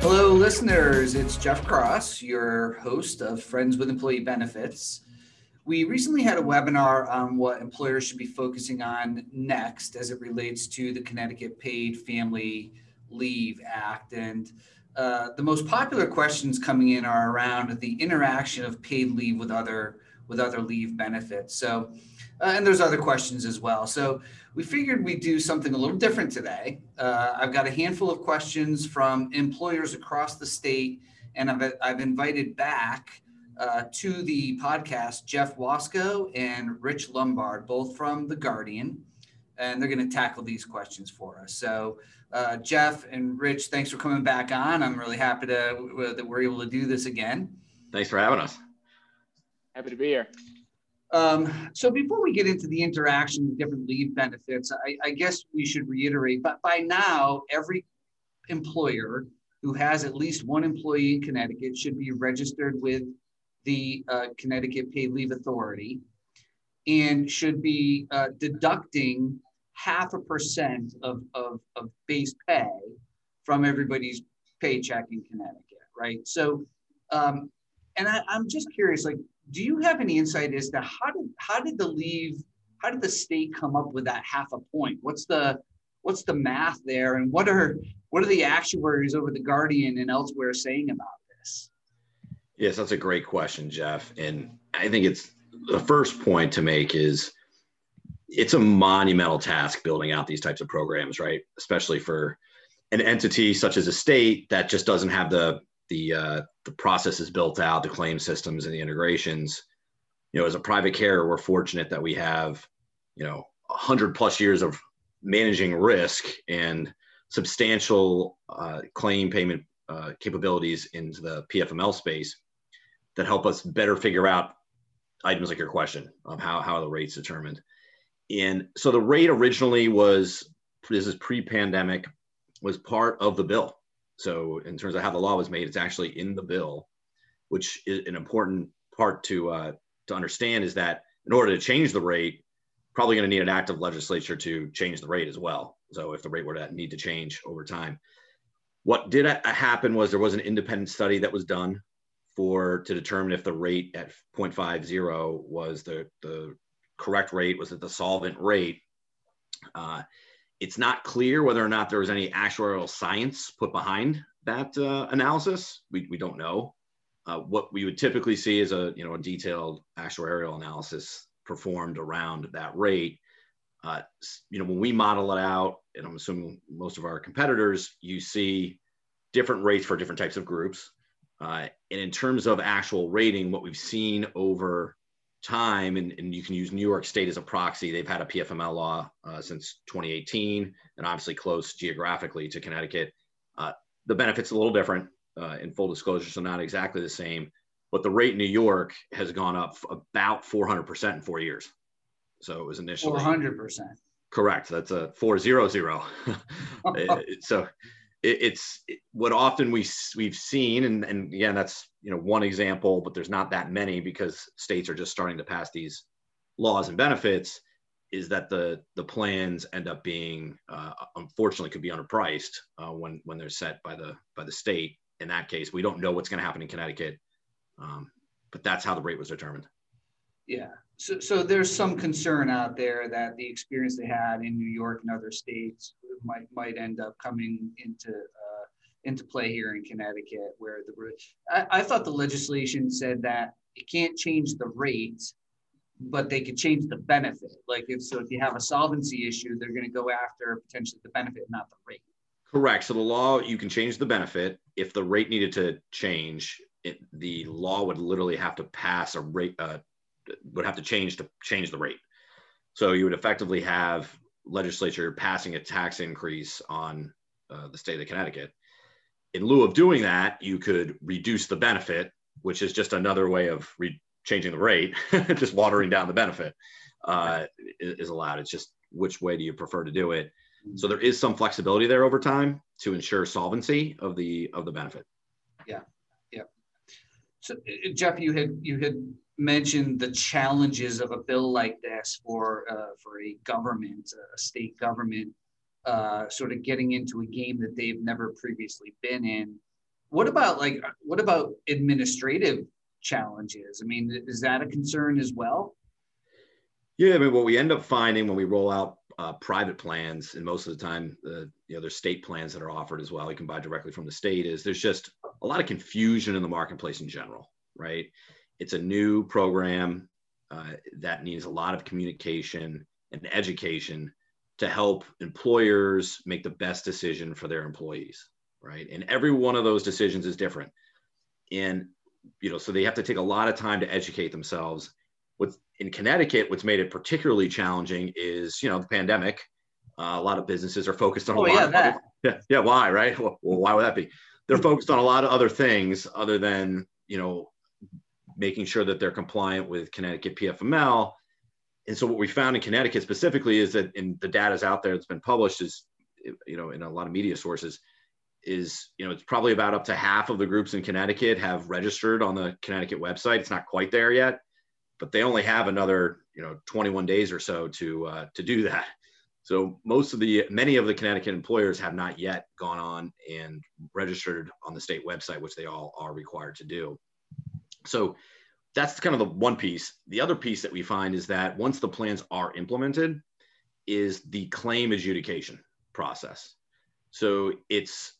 Hello, listeners. It's Jeff Cross, your host of Friends with Employee Benefits. We recently had a webinar on what employers should be focusing on next as it relates to the Connecticut Paid Family Leave Act. And uh, the most popular questions coming in are around the interaction of paid leave with other with other leave benefits. So, uh, and there's other questions as well. So we figured we'd do something a little different today. Uh, I've got a handful of questions from employers across the state, and I've, I've invited back uh, to the podcast Jeff Wasco and Rich Lombard, both from The Guardian, and they're going to tackle these questions for us. So, uh, Jeff and Rich, thanks for coming back on. I'm really happy to, that we're able to do this again. Thanks for having us. Happy to be here. Um, so before we get into the interaction different leave benefits, I, I guess we should reiterate, but by now, every employer who has at least one employee in Connecticut should be registered with the uh, Connecticut Paid Leave Authority and should be uh, deducting half a percent of, of, of base pay from everybody's paycheck in Connecticut, right? So, um, and I, I'm just curious, like, do you have any insight as to how did how did the leave how did the state come up with that half a point? What's the what's the math there? And what are what are the actuaries over the guardian and elsewhere saying about this? Yes that's a great question jeff. And i think it's the first point to make is it's a monumental task building out these types of programs right? Especially for an entity such as a state that just doesn't have the the uh, the processes built out, the claim systems and the integrations. You know, as a private carrier, we're fortunate that we have, you know, hundred plus years of managing risk and substantial uh, claim payment uh, capabilities into the PFML space that help us better figure out items like your question of how, how the rates determined. And so the rate originally was, this is pre-pandemic, was part of the bill. So in terms of how the law was made, it's actually in the bill, which is an important part to uh, to understand is that in order to change the rate, probably going to need an act of legislature to change the rate as well. So if the rate were to need to change over time, what did happen was there was an independent study that was done for to determine if the rate at 0.50 was the the correct rate, was it the solvent rate. Uh, it's not clear whether or not there was any actuarial science put behind that uh, analysis. We, we don't know. Uh, what we would typically see is a you know a detailed actuarial analysis performed around that rate. Uh, you know when we model it out, and I'm assuming most of our competitors, you see different rates for different types of groups. Uh, and in terms of actual rating, what we've seen over time, and, and you can use New York State as a proxy. They've had a PFML law uh, since 2018, and obviously close geographically to Connecticut. Uh, the benefit's a little different uh, in full disclosure, so not exactly the same. But the rate in New York has gone up about 400% in four years. So it was initially 400%. Correct. That's a 400. so it, it's it, what often we we've seen, and and again, that's you know one example, but there's not that many because states are just starting to pass these laws and benefits. Is that the the plans end up being uh, unfortunately could be underpriced uh, when when they're set by the by the state. In that case, we don't know what's going to happen in Connecticut, um, but that's how the rate was determined. Yeah. So, so there's some concern out there that the experience they had in New York and other states might might end up coming into into play here in Connecticut, where the I, I thought the legislation said that it can't change the rate, but they could change the benefit. Like if so, if you have a solvency issue, they're going to go after potentially the benefit, not the rate. Correct. So the law, you can change the benefit. If the rate needed to change, it, the law would literally have to pass a rate, uh, would have to change to change the rate. So you would effectively have legislature passing a tax increase on uh, the state of Connecticut. In lieu of doing that, you could reduce the benefit, which is just another way of re- changing the rate, just watering down the benefit uh, is allowed. It's just which way do you prefer to do it? So there is some flexibility there over time to ensure solvency of the of the benefit. Yeah, yeah. So Jeff, you had you had mentioned the challenges of a bill like this for uh, for a government, a state government, uh, sort of getting into a game that they've never previously been in. What about like what about administrative challenges? I mean, is that a concern as well? Yeah, I mean, what we end up finding when we roll out uh, private plans, and most of the time, uh, you know, there's state plans that are offered as well. You can buy directly from the state. Is there's just a lot of confusion in the marketplace in general, right? It's a new program uh, that needs a lot of communication and education to help employers make the best decision for their employees, right? And every one of those decisions is different, and you know, so they have to take a lot of time to educate themselves. What's in Connecticut, what's made it particularly challenging is, you know, the pandemic. Uh, a lot of businesses are focused on oh, a lot yeah, of that. other, yeah, yeah. Why, right? Well, why would that be? They're focused on a lot of other things other than, you know, making sure that they're compliant with Connecticut PFML. And so what we found in Connecticut specifically is that in the data is out there that's been published is, you know, in a lot of media sources, is you know it's probably about up to half of the groups in Connecticut have registered on the Connecticut website. It's not quite there yet, but they only have another you know 21 days or so to uh, to do that. So most of the many of the Connecticut employers have not yet gone on and registered on the state website, which they all are required to do. So that's kind of the one piece. The other piece that we find is that once the plans are implemented, is the claim adjudication process. So it's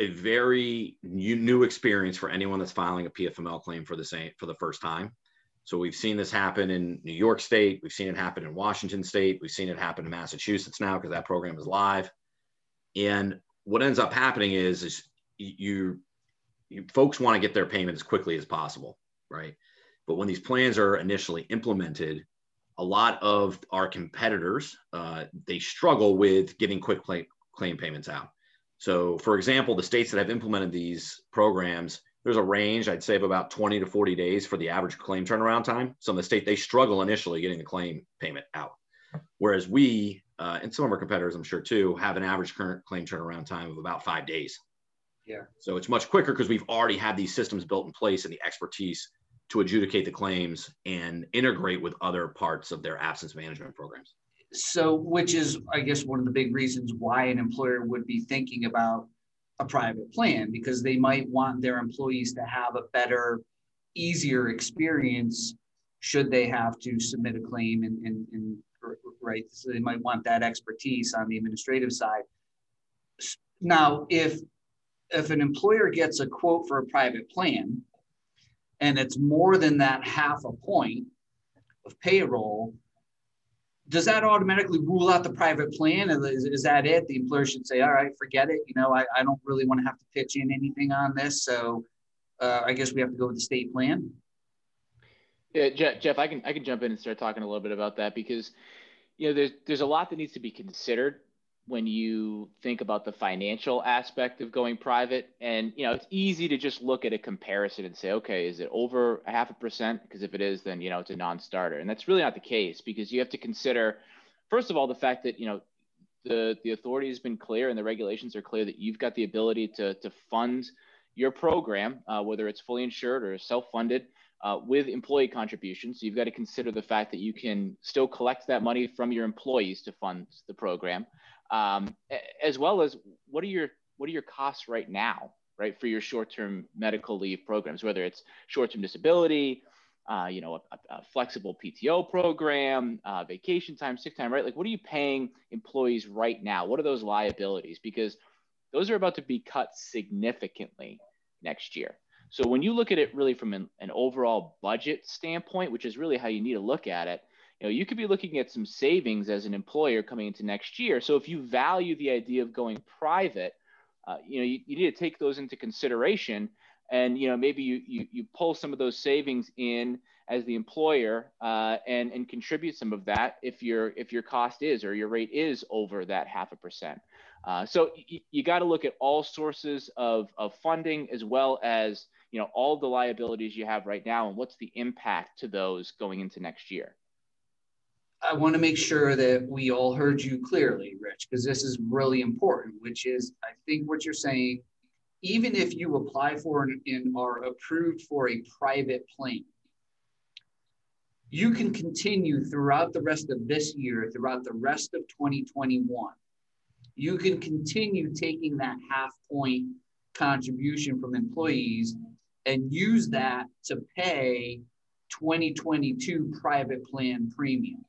a very new experience for anyone that's filing a PFML claim for the same for the first time. So we've seen this happen in New York State, we've seen it happen in Washington State, we've seen it happen in Massachusetts now because that program is live. And what ends up happening is, is you, you folks want to get their payment as quickly as possible, right? But when these plans are initially implemented, a lot of our competitors uh, they struggle with getting quick claim, claim payments out. So, for example, the states that have implemented these programs, there's a range, I'd say, of about 20 to 40 days for the average claim turnaround time. So, in the state, they struggle initially getting the claim payment out. Whereas we, uh, and some of our competitors, I'm sure too, have an average current claim turnaround time of about five days. Yeah. So, it's much quicker because we've already had these systems built in place and the expertise to adjudicate the claims and integrate with other parts of their absence management programs. So which is i guess one of the big reasons why an employer would be thinking about a private plan because they might want their employees to have a better easier experience should they have to submit a claim and, and, and right so they might want that expertise on the administrative side. Now if if an employer gets a quote for a private plan and it's more than that half a point of payroll does that automatically rule out the private plan? Is, is that it? The employer should say, all right, forget it. You know, I, I don't really want to have to pitch in anything on this. So uh, I guess we have to go with the state plan. Yeah, Jeff, Jeff, I can I can jump in and start talking a little bit about that because you know there's there's a lot that needs to be considered when you think about the financial aspect of going private. And, you know, it's easy to just look at a comparison and say, okay, is it over a half a percent? Because if it is, then, you know, it's a non starter. And that's really not the case because you have to consider, first of all, the fact that, you know, the, the authority has been clear and the regulations are clear that you've got the ability to, to fund your program, uh, whether it's fully insured or self funded. Uh, with employee contributions. So you've got to consider the fact that you can still collect that money from your employees to fund the program um, as well as what are your what are your costs right now, right, for your short-term medical leave programs, whether it's short-term disability, uh, you know, a, a, flexible PTO program, uh, vacation time, sick time, right? Like, what are you paying employees right now? What are those liabilities? Because those are about to be cut significantly next year. So when you look at it really from an, an overall budget standpoint, which is really how you need to look at it, you know, you could be looking at some savings as an employer coming into next year. So if you value the idea of going private, uh, you know, you, you, need to take those into consideration. And, you know, maybe you, you, you pull some of those savings in as the employer uh, and, and contribute some of that if your, if your cost is or your rate is over that half a percent. Uh, so y- you got to look at all sources of, of funding as well as, you know, all the liabilities you have right now and what's the impact to those going into next year. I want to make sure that we all heard you clearly, Rich, because this is really important, which is I think what you're saying, even if you apply for and are approved for a private plane, you can continue throughout the rest of this year, throughout the rest of 2021. You can continue taking that half point contribution from employees and use that to pay 2022 private plan premium.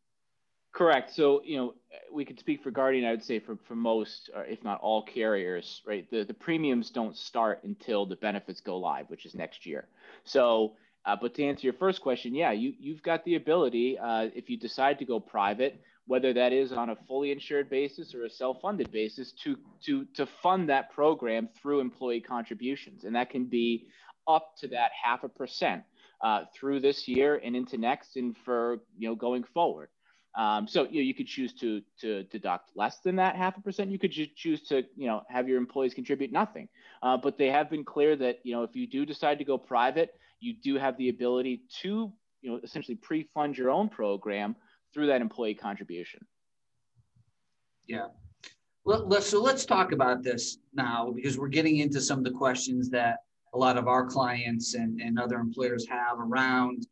Correct. So, you know, we could speak for Guardian, I would say for, for most, or if not all carriers, right? The, the premiums don't start until the benefits go live, which is next year. So, uh, but to answer your first question, yeah, you, you've got the ability, uh, if you decide to go private, whether that is on a fully insured basis or a self-funded basis, to, to, to fund that program through employee contributions. And that can be up to that half a percent uh, through this year and into next and for, you know, going forward. Um, so you, know, you could choose to to deduct less than that half a percent. You could just choose to you know have your employees contribute nothing. Uh, but they have been clear that you know if you do decide to go private, you do have the ability to you know essentially pre-fund your own program through that employee contribution. Yeah. So let's talk about this now because we're getting into some of the questions that a lot of our clients and, and other employers have around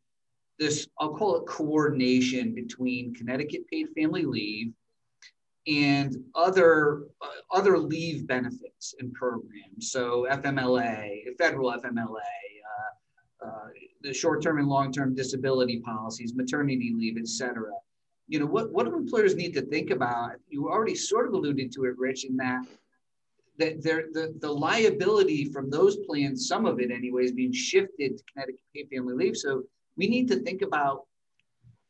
this, I'll call it coordination between Connecticut paid family leave and other uh, other leave benefits and programs. So FMLA, federal FMLA, uh, uh, the short-term and long-term disability policies, maternity leave, et cetera. You know, what, what do employers need to think about? You already sort of alluded to it, Rich, in that that the, the liability from those plans, some of it anyways, being shifted to Connecticut paid family leave. So we need to think about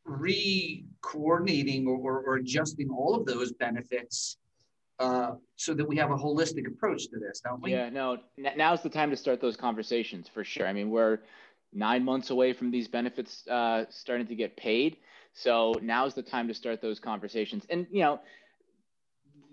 re-coordinating or, or, or adjusting all of those benefits uh, so that we have a holistic approach to this, don't we? Yeah, no, now's the time to start those conversations for sure. I mean, we're nine months away from these benefits uh, starting to get paid. So now's the time to start those conversations. And, you know,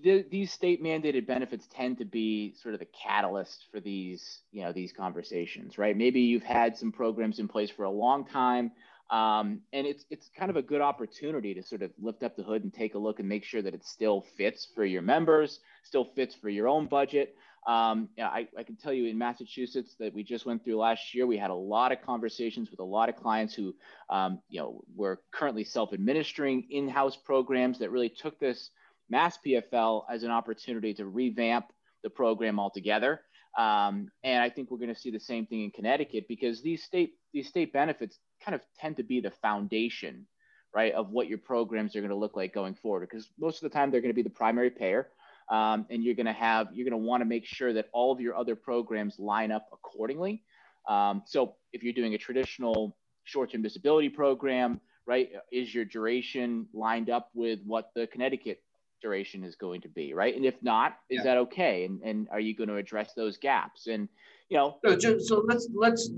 the, these state mandated benefits tend to be sort of the catalyst for these, you know, these conversations, right? Maybe you've had some programs in place for a long time, um, and it's it's kind of a good opportunity to sort of lift up the hood and take a look and make sure that it still fits for your members, still fits for your own budget. Um, yeah, I, I, can tell you in Massachusetts that we just went through last year, we had a lot of conversations with a lot of clients who, um, you know, were currently self-administering in-house programs that really took this Mass PFL as an opportunity to revamp the program altogether. Um, and I think we're going to see the same thing in Connecticut because these state these state benefits kind of tend to be the foundation, right, of what your programs are going to look like going forward. Because most of the time they're going to be the primary payer, um, and you're going to have you're going to want to make sure that all of your other programs line up accordingly. Um, so if you're doing a traditional short-term disability program, right, is your duration lined up with what the Connecticut duration is going to be, right? And if not, is yeah. that okay? And and are you going to address those gaps? And you know, so, just, so let's let's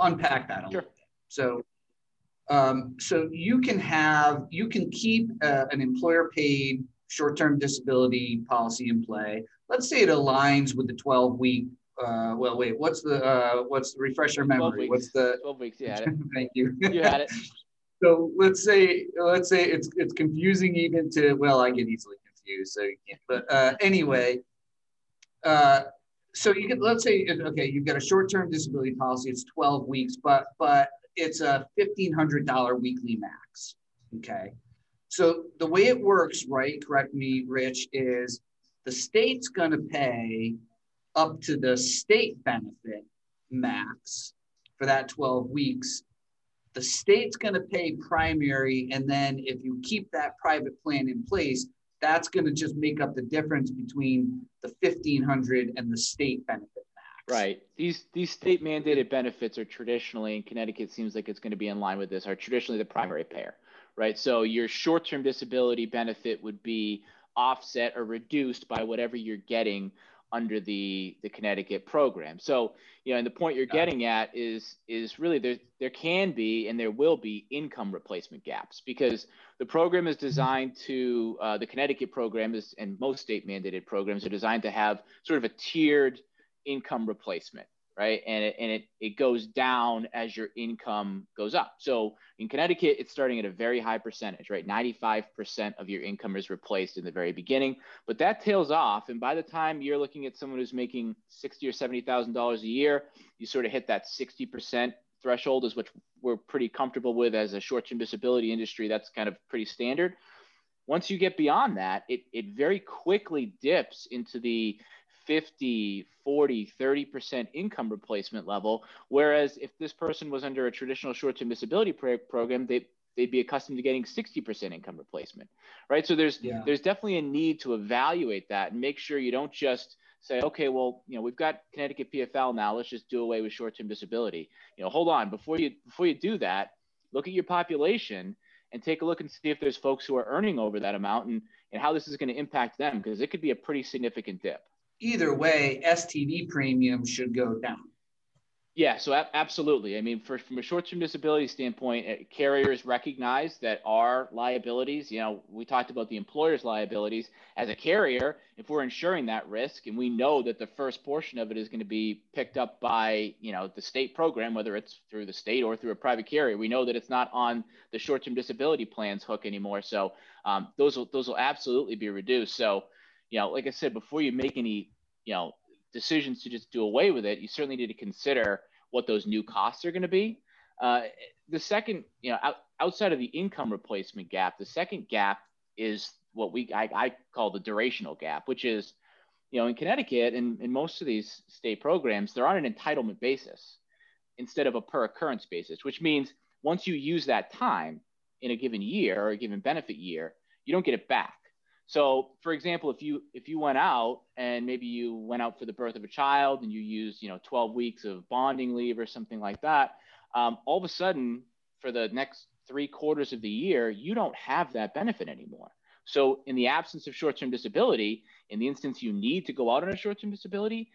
unpack that a sure. little bit. So, um, so you can have you can keep uh, an employer paid short term disability policy in play. Let's say it aligns with the twelve week. Uh, well, wait. What's the uh, what's the refresher memory? What's the twelve weeks? Yeah. Thank you. You had it. so let's say let's say it's it's confusing even to well I get easily so you can't. But uh, anyway, uh, so you can let's say okay, you've got a short-term disability policy. It's 12 weeks, but but it's a $1,500 weekly max. Okay, so the way it works, right? Correct me, Rich. Is the state's going to pay up to the state benefit max for that 12 weeks the state's going to pay primary and then if you keep that private plan in place that's going to just make up the difference between the 1500 and the state benefit max. Right. These these state mandated benefits are traditionally in Connecticut seems like it's going to be in line with this are traditionally the primary payer, right? So your short-term disability benefit would be offset or reduced by whatever you're getting under the the Connecticut program. So, you know, and the point you're getting at is is really there there can be and there will be income replacement gaps because the program is designed to uh, the Connecticut program is and most state mandated programs are designed to have sort of a tiered income replacement right? And it, and it, it goes down as your income goes up. So in Connecticut, it's starting at a very high percentage, right? 95% of your income is replaced in the very beginning, but that tails off. And by the time you're looking at someone who's making 60 or $70,000 a year, you sort of hit that 60% threshold is what we're pretty comfortable with as a short-term disability industry. That's kind of pretty standard. Once you get beyond that, it, it very quickly dips into the 50, 40, 30% income replacement level. Whereas if this person was under a traditional short term disability program, they, they'd be accustomed to getting 60% income replacement, right? So there's, yeah. there's definitely a need to evaluate that and make sure you don't just say, okay, well, you know, we've got Connecticut PFL now. Let's just do away with short-term disability. You know, hold on before you before you do that. Look at your population and take a look and see if there's folks who are earning over that amount and, and how this is going to impact them because it could be a pretty significant dip. Either way, STD premium should go down. Yeah, so a- absolutely. I mean, for, from a short-term disability standpoint, uh, carriers recognize that our liabilities. You know, we talked about the employer's liabilities. As a carrier, if we're insuring that risk, and we know that the first portion of it is going to be picked up by you know the state program, whether it's through the state or through a private carrier, we know that it's not on the short-term disability plans hook anymore. So um, those will those will absolutely be reduced. So you know, like I said, before you make any you know decisions to just do away with it, you certainly need to consider what those new costs are going to be. Uh, the second, you know, out, outside of the income replacement gap, the second gap is what we I, I call the durational gap, which is, you know, in Connecticut and in most of these state programs, they're on an entitlement basis instead of a per occurrence basis, which means once you use that time in a given year or a given benefit year, you don't get it back. So, for example, if you if you went out and maybe you went out for the birth of a child and you used you know 12 weeks of bonding leave or something like that, um, all of a sudden for the next three quarters of the year, you don't have that benefit anymore. So, in the absence of short-term disability, in the instance you need to go out on a short-term disability,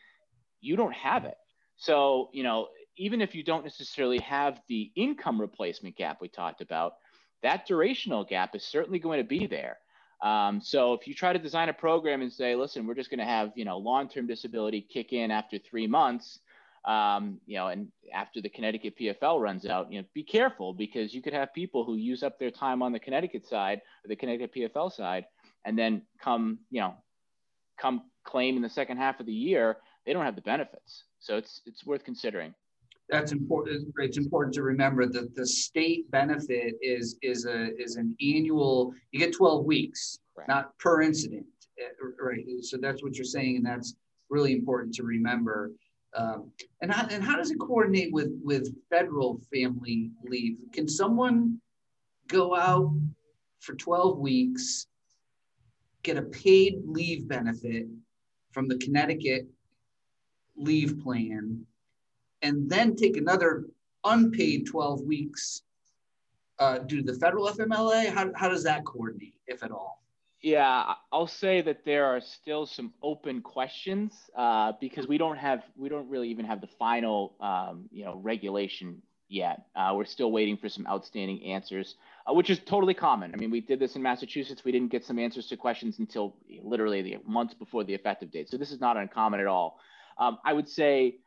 you don't have it. So, you know, even if you don't necessarily have the income replacement gap we talked about, that durational gap is certainly going to be there. Um, so if you try to design a program and say, listen, we're just going to have you know long-term disability kick in after three months, um, you know, and after the Connecticut PFL runs out, you know, be careful because you could have people who use up their time on the Connecticut side or the Connecticut PFL side, and then come, you know, come claim in the second half of the year, they don't have the benefits. So it's it's worth considering that's important. It's important to remember that the state benefit is is a is an annual. You get 12 weeks, right. not per incident, eh, right? So that's what you're saying, and that's really important to remember. Um, and how, and how does it coordinate with with federal family leave? Can someone go out for 12 weeks, get a paid leave benefit from the Connecticut leave plan? And then take another unpaid 12 weeks uh, due to the federal FMLA? How, how does that coordinate, if at all? Yeah, I'll say that there are still some open questions uh, because we don't have we don't really even have the final um, you know regulation yet. Uh, we're still waiting for some outstanding answers, uh, which is totally common. I mean, we did this in Massachusetts. We didn't get some answers to questions until literally the months before the effective date. So this is not uncommon at all. Um, I would say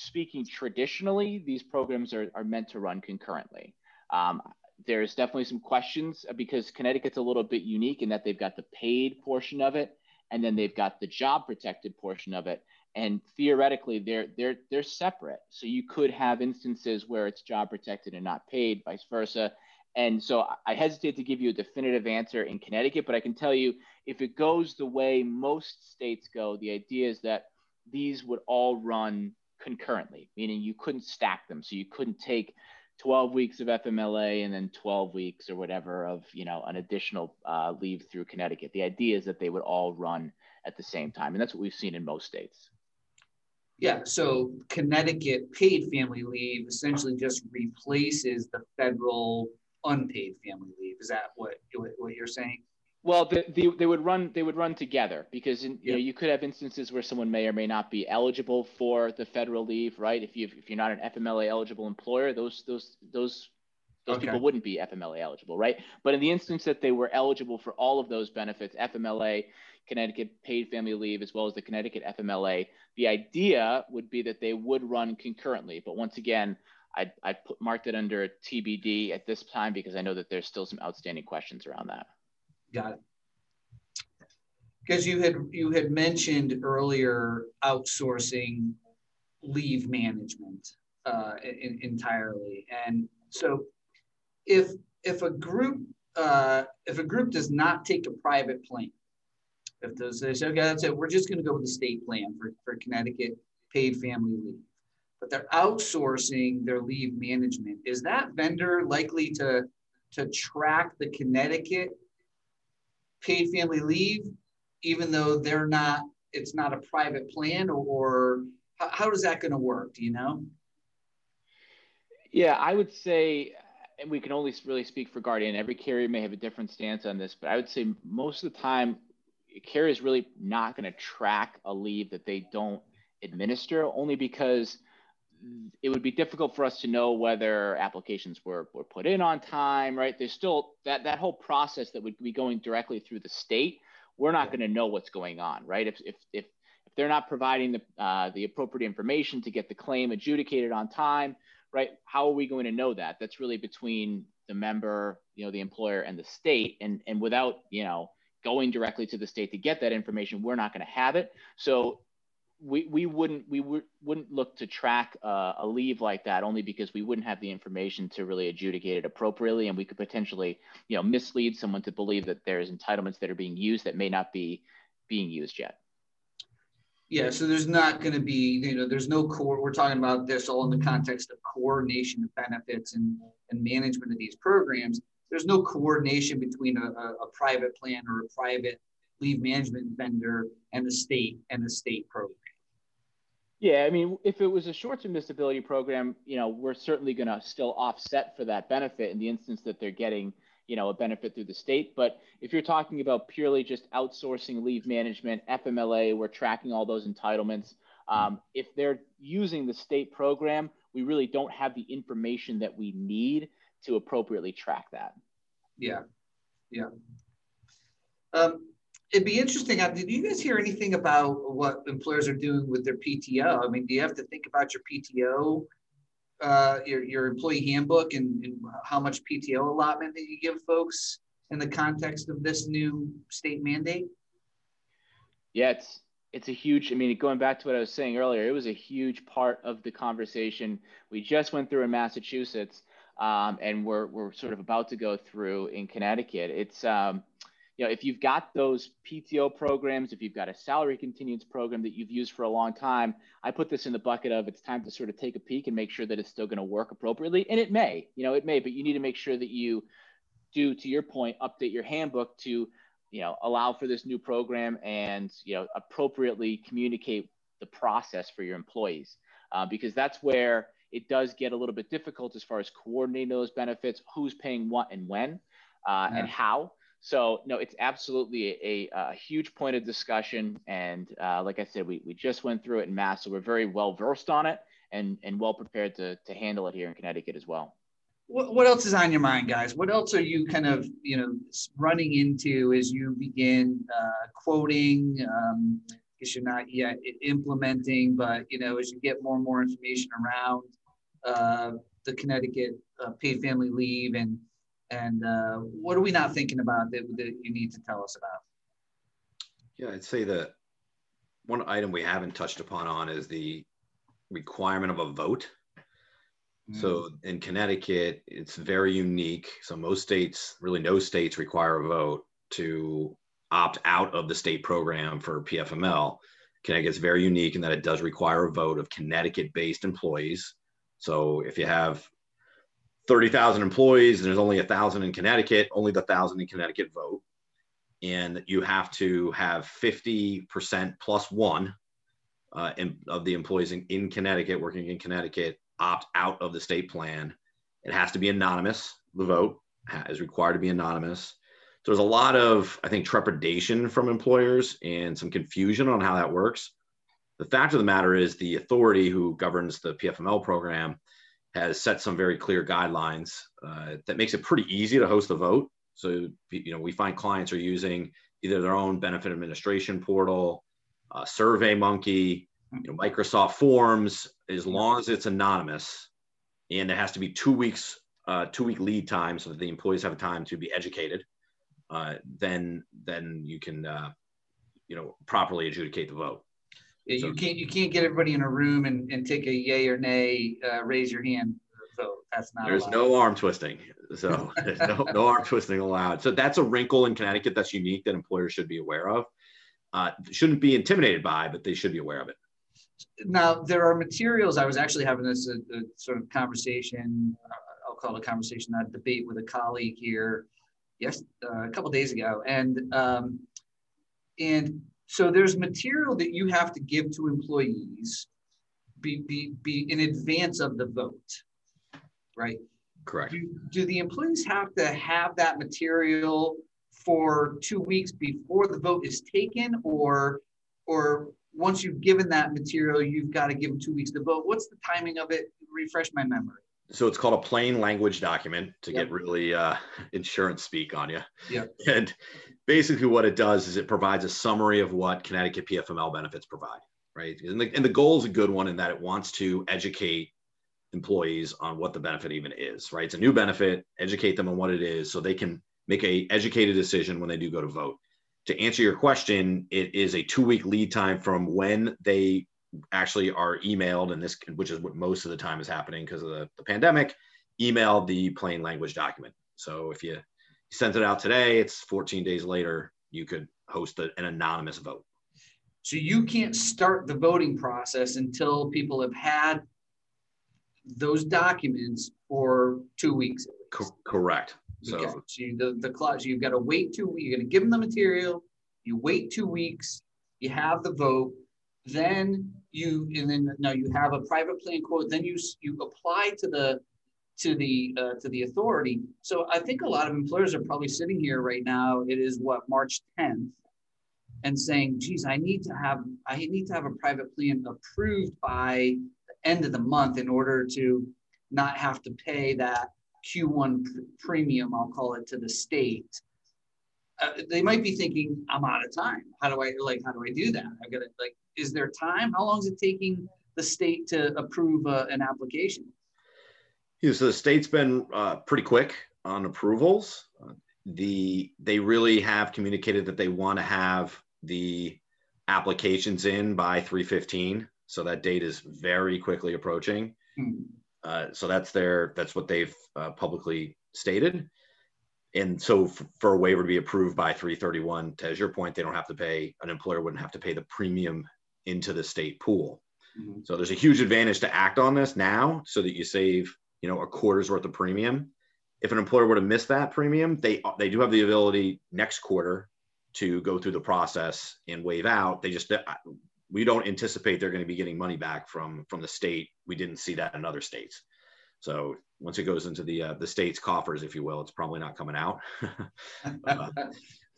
speaking traditionally, these programs are, are meant to run concurrently. Um, there's definitely some questions uh, because Connecticut's a little bit unique in that they've got the paid portion of it and then they've got the job protected portion of it. And theoretically, they're they're they're separate. So you could have instances where it's job protected and not paid, vice versa. And so I hesitate to give you a definitive answer in Connecticut, but I can tell you if it goes the way most states go, the idea is that these would all run concurrently, meaning you couldn't stack them. So you couldn't take 12 weeks of FMLA and then 12 weeks or whatever of you know an additional uh, leave through Connecticut. The idea is that they would all run at the same time, and that's what we've seen in most states. Yeah, so Connecticut paid family leave essentially just replaces the federal unpaid family leave. Is that what what you're saying? Well, the, the, they would run they would run together because in, you know you could have instances where someone may or may not be eligible for the federal leave, right? If you if you're not an FMLA eligible employer, those those those those okay. people wouldn't be FMLA eligible, right? But in the instance that they were eligible for all of those benefits, FMLA, Connecticut paid family leave, as well as the Connecticut FMLA, the idea would be that they would run concurrently. But once again, I'd, I'd put, marked it under TBD at this time because I know that there's still some outstanding questions around that. Got it. Because you had you had mentioned earlier outsourcing leave management uh, in, entirely, and so if if a group uh, if a group does not take a private plane, If those they say, okay, that's it, we're just going to go with the state plan for, for Connecticut paid family leave. But they're outsourcing their leave management. Is that vendor likely to, to track the Connecticut paid family leave, even though they're not, it's not a private plan or, how, how is that going to work? Do you know? Yeah, I would say, and we can only really speak for Guardian. Every carrier may have a different stance on this, but I would say most of the time, a carrier is really not going to track a leave that they don't administer, only because it would be difficult for us to know whether applications were, were put in on time, right? There's still that, that whole process that would be going directly through the state. We're not going to know what's going on, right? If, if, if, if they're not providing the, uh, the appropriate information to get the claim adjudicated on time, right? How are we going to know that? That's really between the member, you know, the employer and the state. And, and without, you know, going directly to the state to get that information, we're not going to have it. So we, we wouldn't we would, wouldn't look to track uh, a leave like that only because we wouldn't have the information to really adjudicate it appropriately. And we could potentially you know mislead someone to believe that there's entitlements that are being used that may not be being used yet. Yeah so there's not going to be you know there's no core we're talking about this all in the context of coordination of benefits and and management of these programs. There's no coordination between a, a, a private plan or a private leave management vendor and the state and the state program yeah, I mean, if it was a short-term disability program, you know, we're certainly going to still offset for that benefit in the instance that they're getting, you know, a benefit through the state. But if you're talking about purely just outsourcing leave management, FMLA, we're tracking all those entitlements. Um, if they're using the state program, we really don't have the information that we need to appropriately track that. Yeah, yeah. Um, it'd be interesting. Uh, did you guys hear anything about what employers are doing with their PTO? I mean, do you have to think about your PTO, uh, your, your employee handbook, and, and how much PTO allotment that you give folks in the context of this new state mandate? Yeah, it's it's a huge. I mean, going back to what I was saying earlier, it was a huge part of the conversation we just went through in Massachusetts, um, and we're we're sort of about to go through in Connecticut. It's um, you know, if you've got those PTO programs, if you've got a salary continuance program that you've used for a long time, I put this in the bucket of it's time to sort of take a peek and make sure that it's still going to work appropriately. And it may, you know, it may, but you need to make sure that you do, to your point, update your handbook to, you know, allow for this new program and, you know, appropriately communicate the process for your employees. Uh, because that's where it does get a little bit difficult as far as coordinating those benefits, who's paying what and when, uh, yeah. and how. So no, it's absolutely a, a, huge point of discussion. And uh, like I said, we, we just went through it in mass, so we're very well versed on it and, and well prepared to, to handle it here in Connecticut as well. What, what else is on your mind, guys? What else are you kind of, you know, running into as you begin uh, quoting? Um, I guess you're not yet implementing, but, you know, as you get more and more information around uh, the Connecticut uh, paid family leave and and uh, what are we not thinking about that, that you need to tell us about? Yeah, I'd say that one item we haven't touched upon on is the requirement of a vote. Mm. So in Connecticut, it's very unique. So most states, really no states require a vote to opt out of the state program for PFML. Connecticut's very unique in that it does require a vote of Connecticut-based employees. So if you have 30,000 employees and there's only a thousand in Connecticut, only the thousand in Connecticut vote. And you have to have 50% plus one uh, in, of the employees in, in Connecticut working in Connecticut opt out of the state plan. It has to be anonymous. The vote is required to be anonymous. So there's a lot of, I think, trepidation from employers and some confusion on how that works. The fact of the matter is, the authority who governs the PFML program has set some very clear guidelines uh, that makes it pretty easy to host a vote. So, you know, we find clients are using either their own benefit administration portal, uh, Survey Monkey, you know, Microsoft Forms, as long as it's anonymous, and it has to be two weeks, uh, two week lead time, so that the employees have time to be educated. Uh, then, then you can, uh, you know, properly adjudicate the vote so, you can't you can't get everybody in a room and, and take a yay or nay, uh, raise your hand vote. That's not. There's allowed. no arm twisting. So there's no, no arm twisting allowed. So that's a wrinkle in Connecticut that's unique that employers should be aware of. uh, shouldn't be intimidated by, but they should be aware of it. Now, there are materials. I was actually having this a, a sort of conversation. Uh, I'll call it a conversation, not a debate, with a colleague here. Yes, uh, a couple days ago, and um, and so there's material that you have to give to employees, be be be in advance of the vote, right? Correct. Do, do the employees have to have that material for two weeks before the vote is taken, or or once you've given that material, you've got to give them two weeks to vote? What's the timing of it? Refresh my memory. So it's called a plain language document to yep. get really uh, insurance speak on you. Yeah. And basically, what it does is it provides a summary of what Connecticut PFML benefits provide, right? And the, and the goal is a good one in that it wants to educate employees on what the benefit even is, right? It's a new benefit, educate them on what it is so they can make a educated decision when they do go to vote. To answer your question, it is a two week lead time from when they actually are emailed, and this, which is what most of the time is happening because of the, the pandemic, email the plain language document. So if you sent it out today, it's 14 days later, you could host a, an anonymous vote. So you can't start the voting process until people have had those documents for two weeks. Co- correct. So, okay. so you, the, the clause, you've got to wait two weeks. You're going to give them the material. You wait two weeks. You have the vote. Then you, and then now you have a private plan quote. Then you you apply to the to the uh, to the authority. So I think a lot of employers are probably sitting here right now. It is what March 10th, and saying, "Geez, I need to have I need to have a private plan approved by the end of the month in order to not have to pay that Q1 premium, I'll call it, to the state, uh, they might be thinking, I'm out of time. How do I like? How do I do that? I got to like. Is there time? How long is it taking the state to approve uh, an application? Yeah, so the state's been uh, pretty quick on approvals. the they really have communicated that they want to have the applications in by 315. So that date is very quickly approaching. Hmm. Uh, so that's their that's what they've uh, publicly stated. And so for a waiver to be approved by 331, to as your point, they don't have to pay an employer wouldn't have to pay the premium into the state pool. Mm-hmm. So there's a huge advantage to act on this now so that you save, you know, a quarter's worth of premium. If an employer were to miss that premium, they they do have the ability next quarter to go through the process and waive out. They just we don't anticipate they're going to be getting money back from from the state. We didn't see that in other states. So once it goes into the uh, the state's coffers, if you will, it's probably not coming out. uh,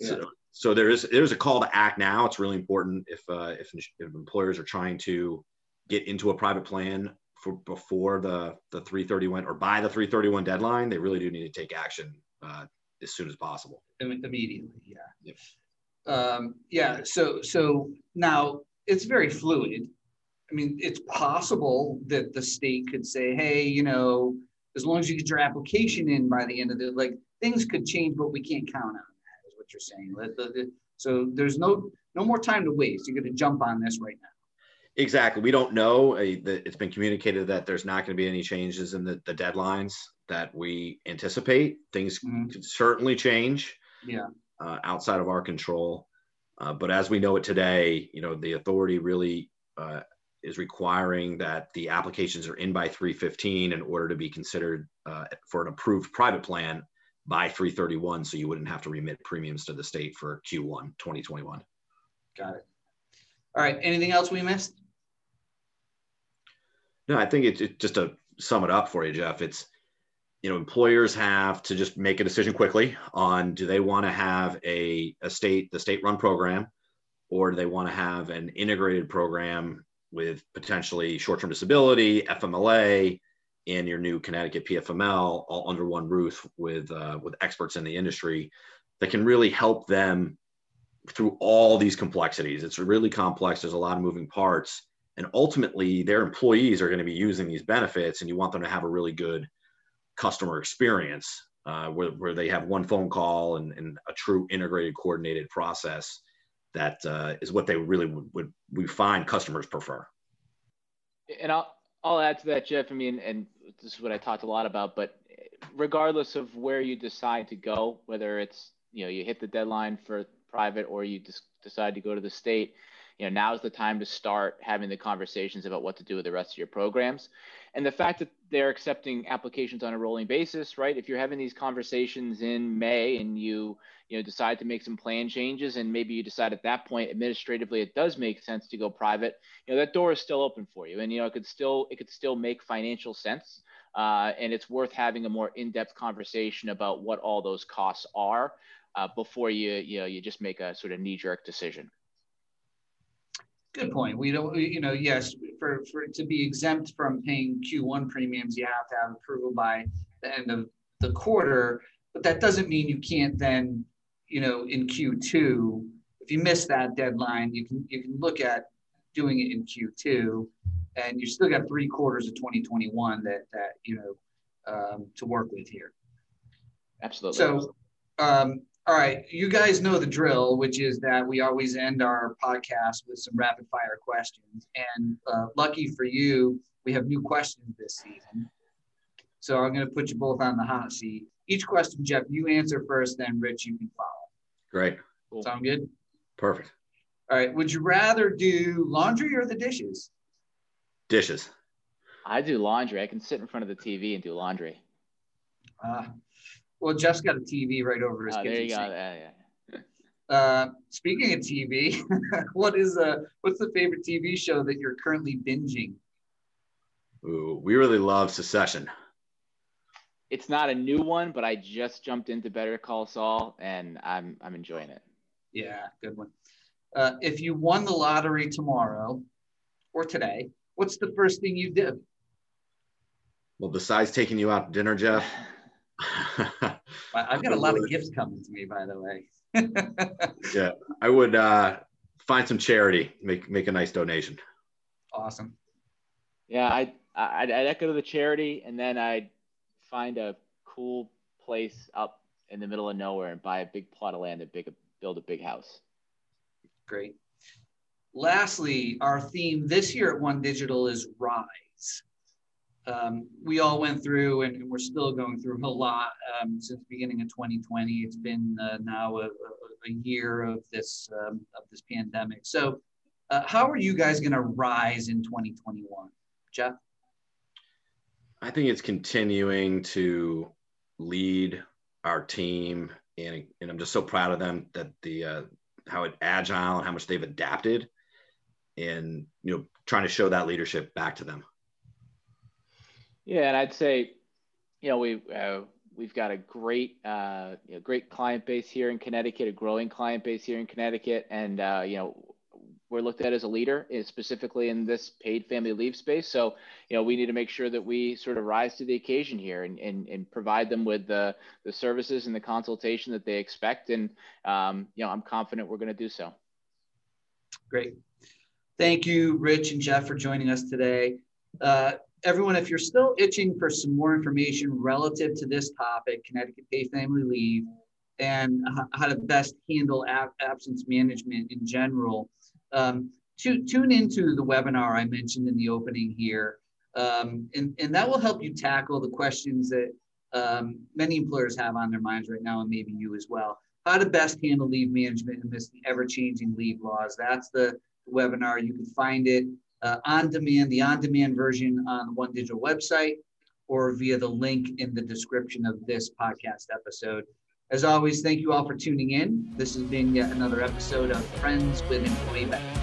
yeah. So so there is there's a call to act now. It's really important if uh, if, if employers are trying to get into a private plan for before the the 331 or by the 331 deadline, they really do need to take action uh, as soon as possible. Immediately, yeah. Yep. Um, yeah. So so now it's very fluid. I mean, it's possible that the state could say, hey, you know, as long as you get your application in by the end of the like things could change, but we can't count on that, is what you're saying. So there's no no more time to waste. You're going to jump on this right now. Exactly. We don't know. It's been communicated that there's not going to be any changes in the, the deadlines that we anticipate. Things mm-hmm. could certainly change. Yeah. Uh, outside of our control. Uh, but as we know it today, you know, the authority really uh, is requiring that the applications are in by 315 in order to be considered uh, for an approved private plan by 331. So you wouldn't have to remit premiums to the state for Q1 2021. Got it. All right. Anything else we missed? No, I think it's it, just to sum it up for you, Jeff. It's you know employers have to just make a decision quickly on do they want to have a, a state the state run program or do they want to have an integrated program with potentially short-term disability fmla and your new connecticut pfml all under one roof with uh, with experts in the industry that can really help them through all these complexities. It's really complex. There's a lot of moving parts. And ultimately their employees are going to be using these benefits and you want them to have a really good customer experience uh, where, where they have one phone call and, and a true integrated coordinated process that uh, is what they really would, would we find customers prefer. And i'll i'll add to that jeff i mean and this is what i talked a lot about but regardless of where you decide to go whether it's you know you hit the deadline for private or you just decide to go to the state, you know, now's the time to start having the conversations about what to do with the rest of your programs. And the fact that they're accepting applications on a rolling basis, right? If you're having these conversations in May and you, you know, decide to make some plan changes and maybe you decide at that point administratively it does make sense to go private, you know, that door is still open for you. And you know, it could still it could still make financial sense. Uh, and it's worth having a more in-depth conversation about what all those costs are uh, before you you know you just make a sort of knee-jerk decision. Good point. We don't, you know, yes, for, for to be exempt from paying Q1 premiums, you have to have approval by the end of the quarter, but that doesn't mean you can't then, you know, in Q2, if you miss that deadline, you can you can look at doing it in Q2, and you still got three quarters of 2021 that that you know um, to work with here. Absolutely. So, um, all right, you guys know the drill, which is that we always end our podcast with some rapid fire questions. And uh, lucky for you, we have new questions this season. So I'm going to put you both on the hot seat. Each question, Jeff, you answer first, then Rich, you can follow. Great. Cool. Sound good? Perfect. All right. Would you rather do laundry or the dishes? Dishes. I do laundry. I can sit in front of the TV and do laundry. Uh, well, Jeff's got a TV right over his oh, kitchen there you sink. go. Yeah, yeah. Uh, speaking of TV, what is uh what's the favorite TV show that you're currently binging? Ooh, we really love Succession. It's not a new one, but I just jumped into Better Call Saul, and I'm I'm enjoying it. Yeah, good one. Uh, if you won the lottery tomorrow or today, what's the first thing you do? Well, besides taking you out to dinner, Jeff. I've got a lot of gifts coming to me, by the way. yeah, I would uh, find some charity, make make a nice donation. Awesome. Yeah, I I'd, I'd go to the charity, and then I'd find a cool place up in the middle of nowhere and buy a big plot of land and big, build a big house. Great. Lastly, our theme this year at One Digital is Rise um, we all went through and we're still going through a lot um, since the beginning of 2020. It's been uh, now a, a, year of this um, of this pandemic. So, uh, how are you guys going to rise in 2021, Jeff? I think it's continuing to lead our team, and, and I'm just so proud of them that the uh, how agile and how much they've adapted, and you know trying to show that leadership back to them. Yeah, and I'd say, you know, we uh, we've got a great uh, you know, great client base here in Connecticut, a growing client base here in Connecticut, and uh, you know we're looked at as a leader, specifically in this paid family leave space. So, you know, we need to make sure that we sort of rise to the occasion here and, and, and provide them with the, the services and the consultation that they expect. And, um, you know, I'm confident we're going to do so. Great. Thank you, Rich and Jeff, for joining us today. Uh, everyone, if you're still itching for some more information relative to this topic, Connecticut Paid Family Leave, and how to best handle ab- absence management in general, um, to, tune into the webinar I mentioned in the opening here. Um, and, and that will help you tackle the questions that um, many employers have on their minds right now, and maybe you as well. How to best handle leave management amidst the ever changing leave laws. That's the webinar. You can find it uh, on demand, the on demand version on the One Digital website or via the link in the description of this podcast episode. As always, thank you all for tuning in. This has been yet another episode of Friends with Employee Benefits.